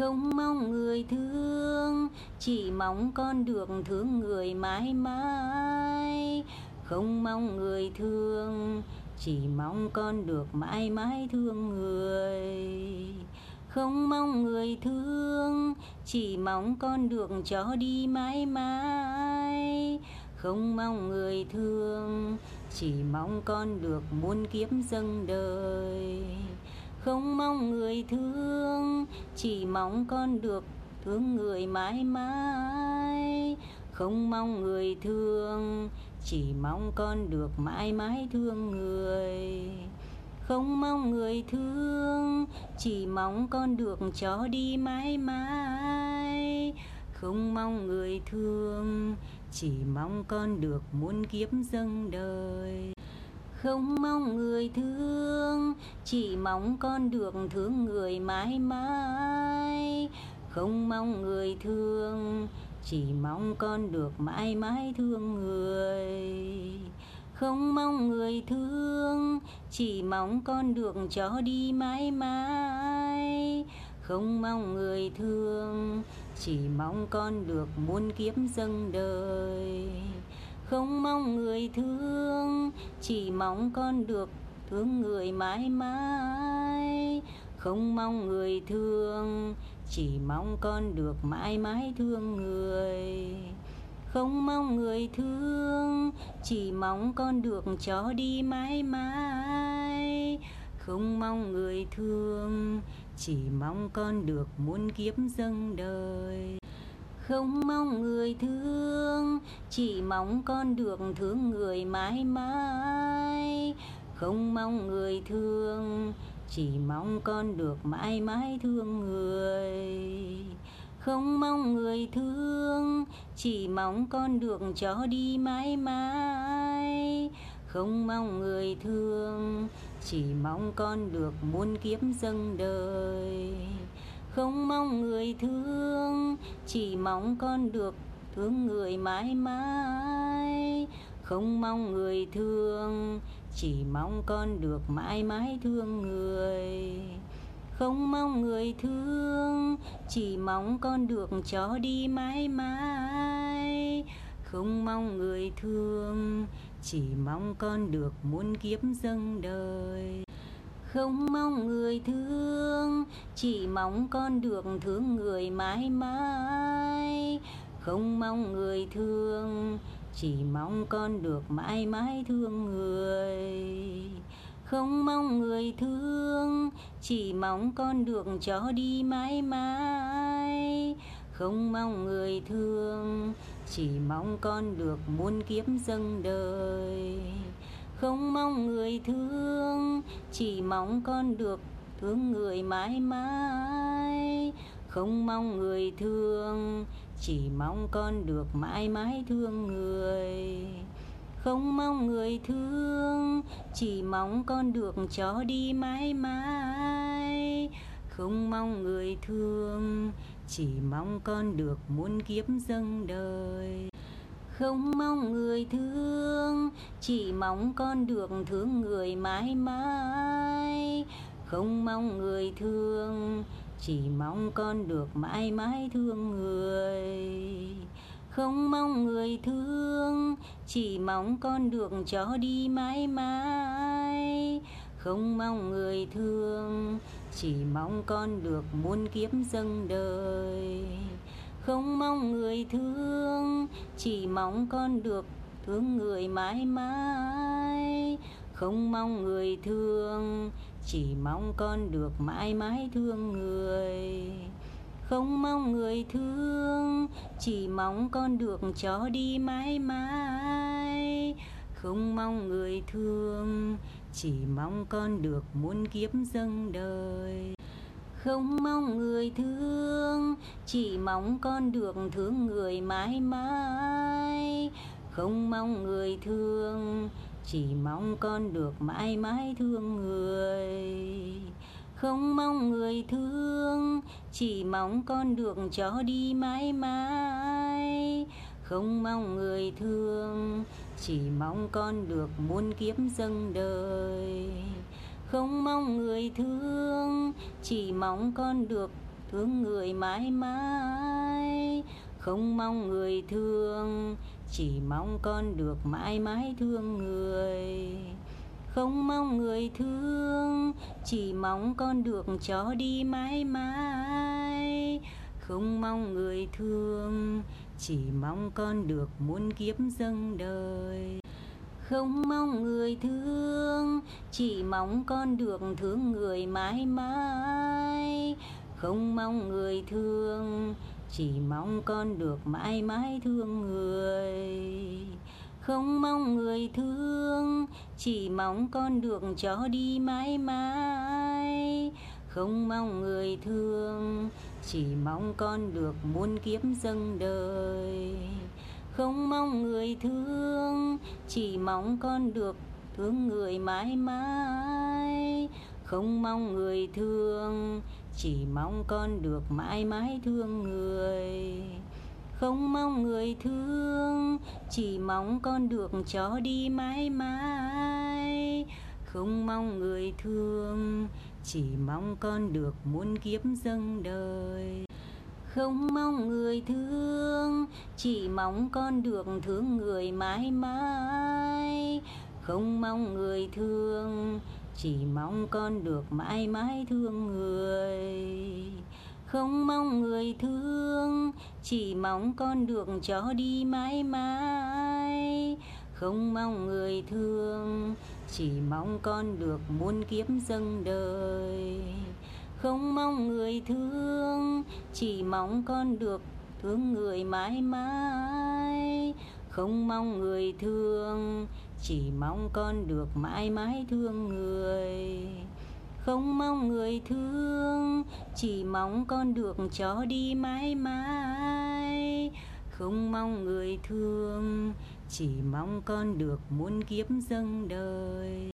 không mong người thương, chỉ mong con được thương người mãi mãi. Không mong người thương, chỉ mong con được mãi mãi thương người. Không mong người thương, chỉ mong con được cho đi mãi mãi. Không mong người thương, chỉ mong con được muôn kiếp dâng đời không mong người thương, chỉ mong con được thương người mãi mãi. Không mong người thương, chỉ mong con được mãi mãi thương người. Không mong người thương, chỉ mong con được cho đi mãi mãi. Không mong người thương, chỉ mong con được muôn kiếp dâng đời không mong người thương, chỉ mong con được thương người mãi mãi. Không mong người thương, chỉ mong con được mãi mãi thương người. Không mong người thương, chỉ mong con được cho đi mãi mãi. Không mong người thương, chỉ mong con được muôn kiếp dâng đời. Không mong người thương chỉ mong con được thương người mãi mãi, không mong người thương. Chỉ mong con được mãi mãi thương người, không mong người thương. Chỉ mong con được cho đi mãi mãi, không mong người thương. Chỉ mong con được muôn kiếp dâng đời không mong người thương, chỉ mong con được thương người mãi mãi. Không mong người thương, chỉ mong con được mãi mãi thương người. Không mong người thương, chỉ mong con được cho đi mãi mãi. Không mong người thương, chỉ mong con được muôn kiếp dâng đời. Không mong người thương chỉ mong con được thương người mãi mãi, không mong người thương, chỉ mong con được mãi mãi thương người. Không mong người thương, chỉ mong con được cho đi mãi mãi. Không mong người thương, chỉ mong con được muôn kiếp dâng đời không mong người thương, chỉ mong con được thương người mãi mãi. Không mong người thương, chỉ mong con được mãi mãi thương người. Không mong người thương, chỉ mong con được cho đi mãi mãi. Không mong người thương, chỉ mong con được muôn kiếp dâng đời. Không mong người thương chỉ mong con được thương người mãi mãi, không mong người thương. Chỉ mong con được mãi mãi thương người, không mong người thương. Chỉ mong con được cho đi mãi mãi, không mong người thương. Chỉ mong con được muôn kiếp dâng đời không mong người thương, chỉ mong con được thương người mãi mãi. Không mong người thương, chỉ mong con được mãi mãi thương người. Không mong người thương, chỉ mong con được cho đi mãi mãi. Không mong người thương, chỉ mong con được muôn kiếp dâng đời. Không mong người thương chỉ mong con được thương người mãi mãi, không mong người thương, chỉ mong con được mãi mãi thương người. Không mong người thương, chỉ mong con được cho đi mãi mãi. Không mong người thương, chỉ mong con được muôn kiếp dâng đời không mong người thương, chỉ mong con được thương người mãi mãi. Không mong người thương, chỉ mong con được mãi mãi thương người. Không mong người thương, chỉ mong con được cho đi mãi mãi. Không mong người thương, chỉ mong con được muôn kiếp dâng đời. Không mong người thương chỉ mong con được thương người mãi mãi, không mong người thương. Chỉ mong con được mãi mãi thương người, không mong người thương. Chỉ mong con được cho đi mãi mãi, không mong người thương. Chỉ mong con được muôn kiếp dâng đời không mong người thương, chỉ mong con được thương người mãi mãi. Không mong người thương, chỉ mong con được mãi mãi thương người. Không mong người thương, chỉ mong con được cho đi mãi mãi. Không mong người thương, chỉ mong con được muôn kiếp dâng đời không mong người thương, chỉ mong con được thương người mãi mãi. Không mong người thương, chỉ mong con được mãi mãi thương người. Không mong người thương, chỉ mong con được cho đi mãi mãi. Không mong người thương, chỉ mong con được muôn kiếp dâng đời không mong người thương, chỉ mong con được thương người mãi mãi. Không mong người thương, chỉ mong con được mãi mãi thương người. Không mong người thương, chỉ mong con được cho đi mãi mãi. Không mong người thương, chỉ mong con được muôn kiếp dâng đời không mong người thương, chỉ mong con được thương người mãi mãi. Không mong người thương, chỉ mong con được mãi mãi thương người. Không mong người thương, chỉ mong con được cho đi mãi mãi. Không mong người thương, chỉ mong con được muôn kiếp dâng đời.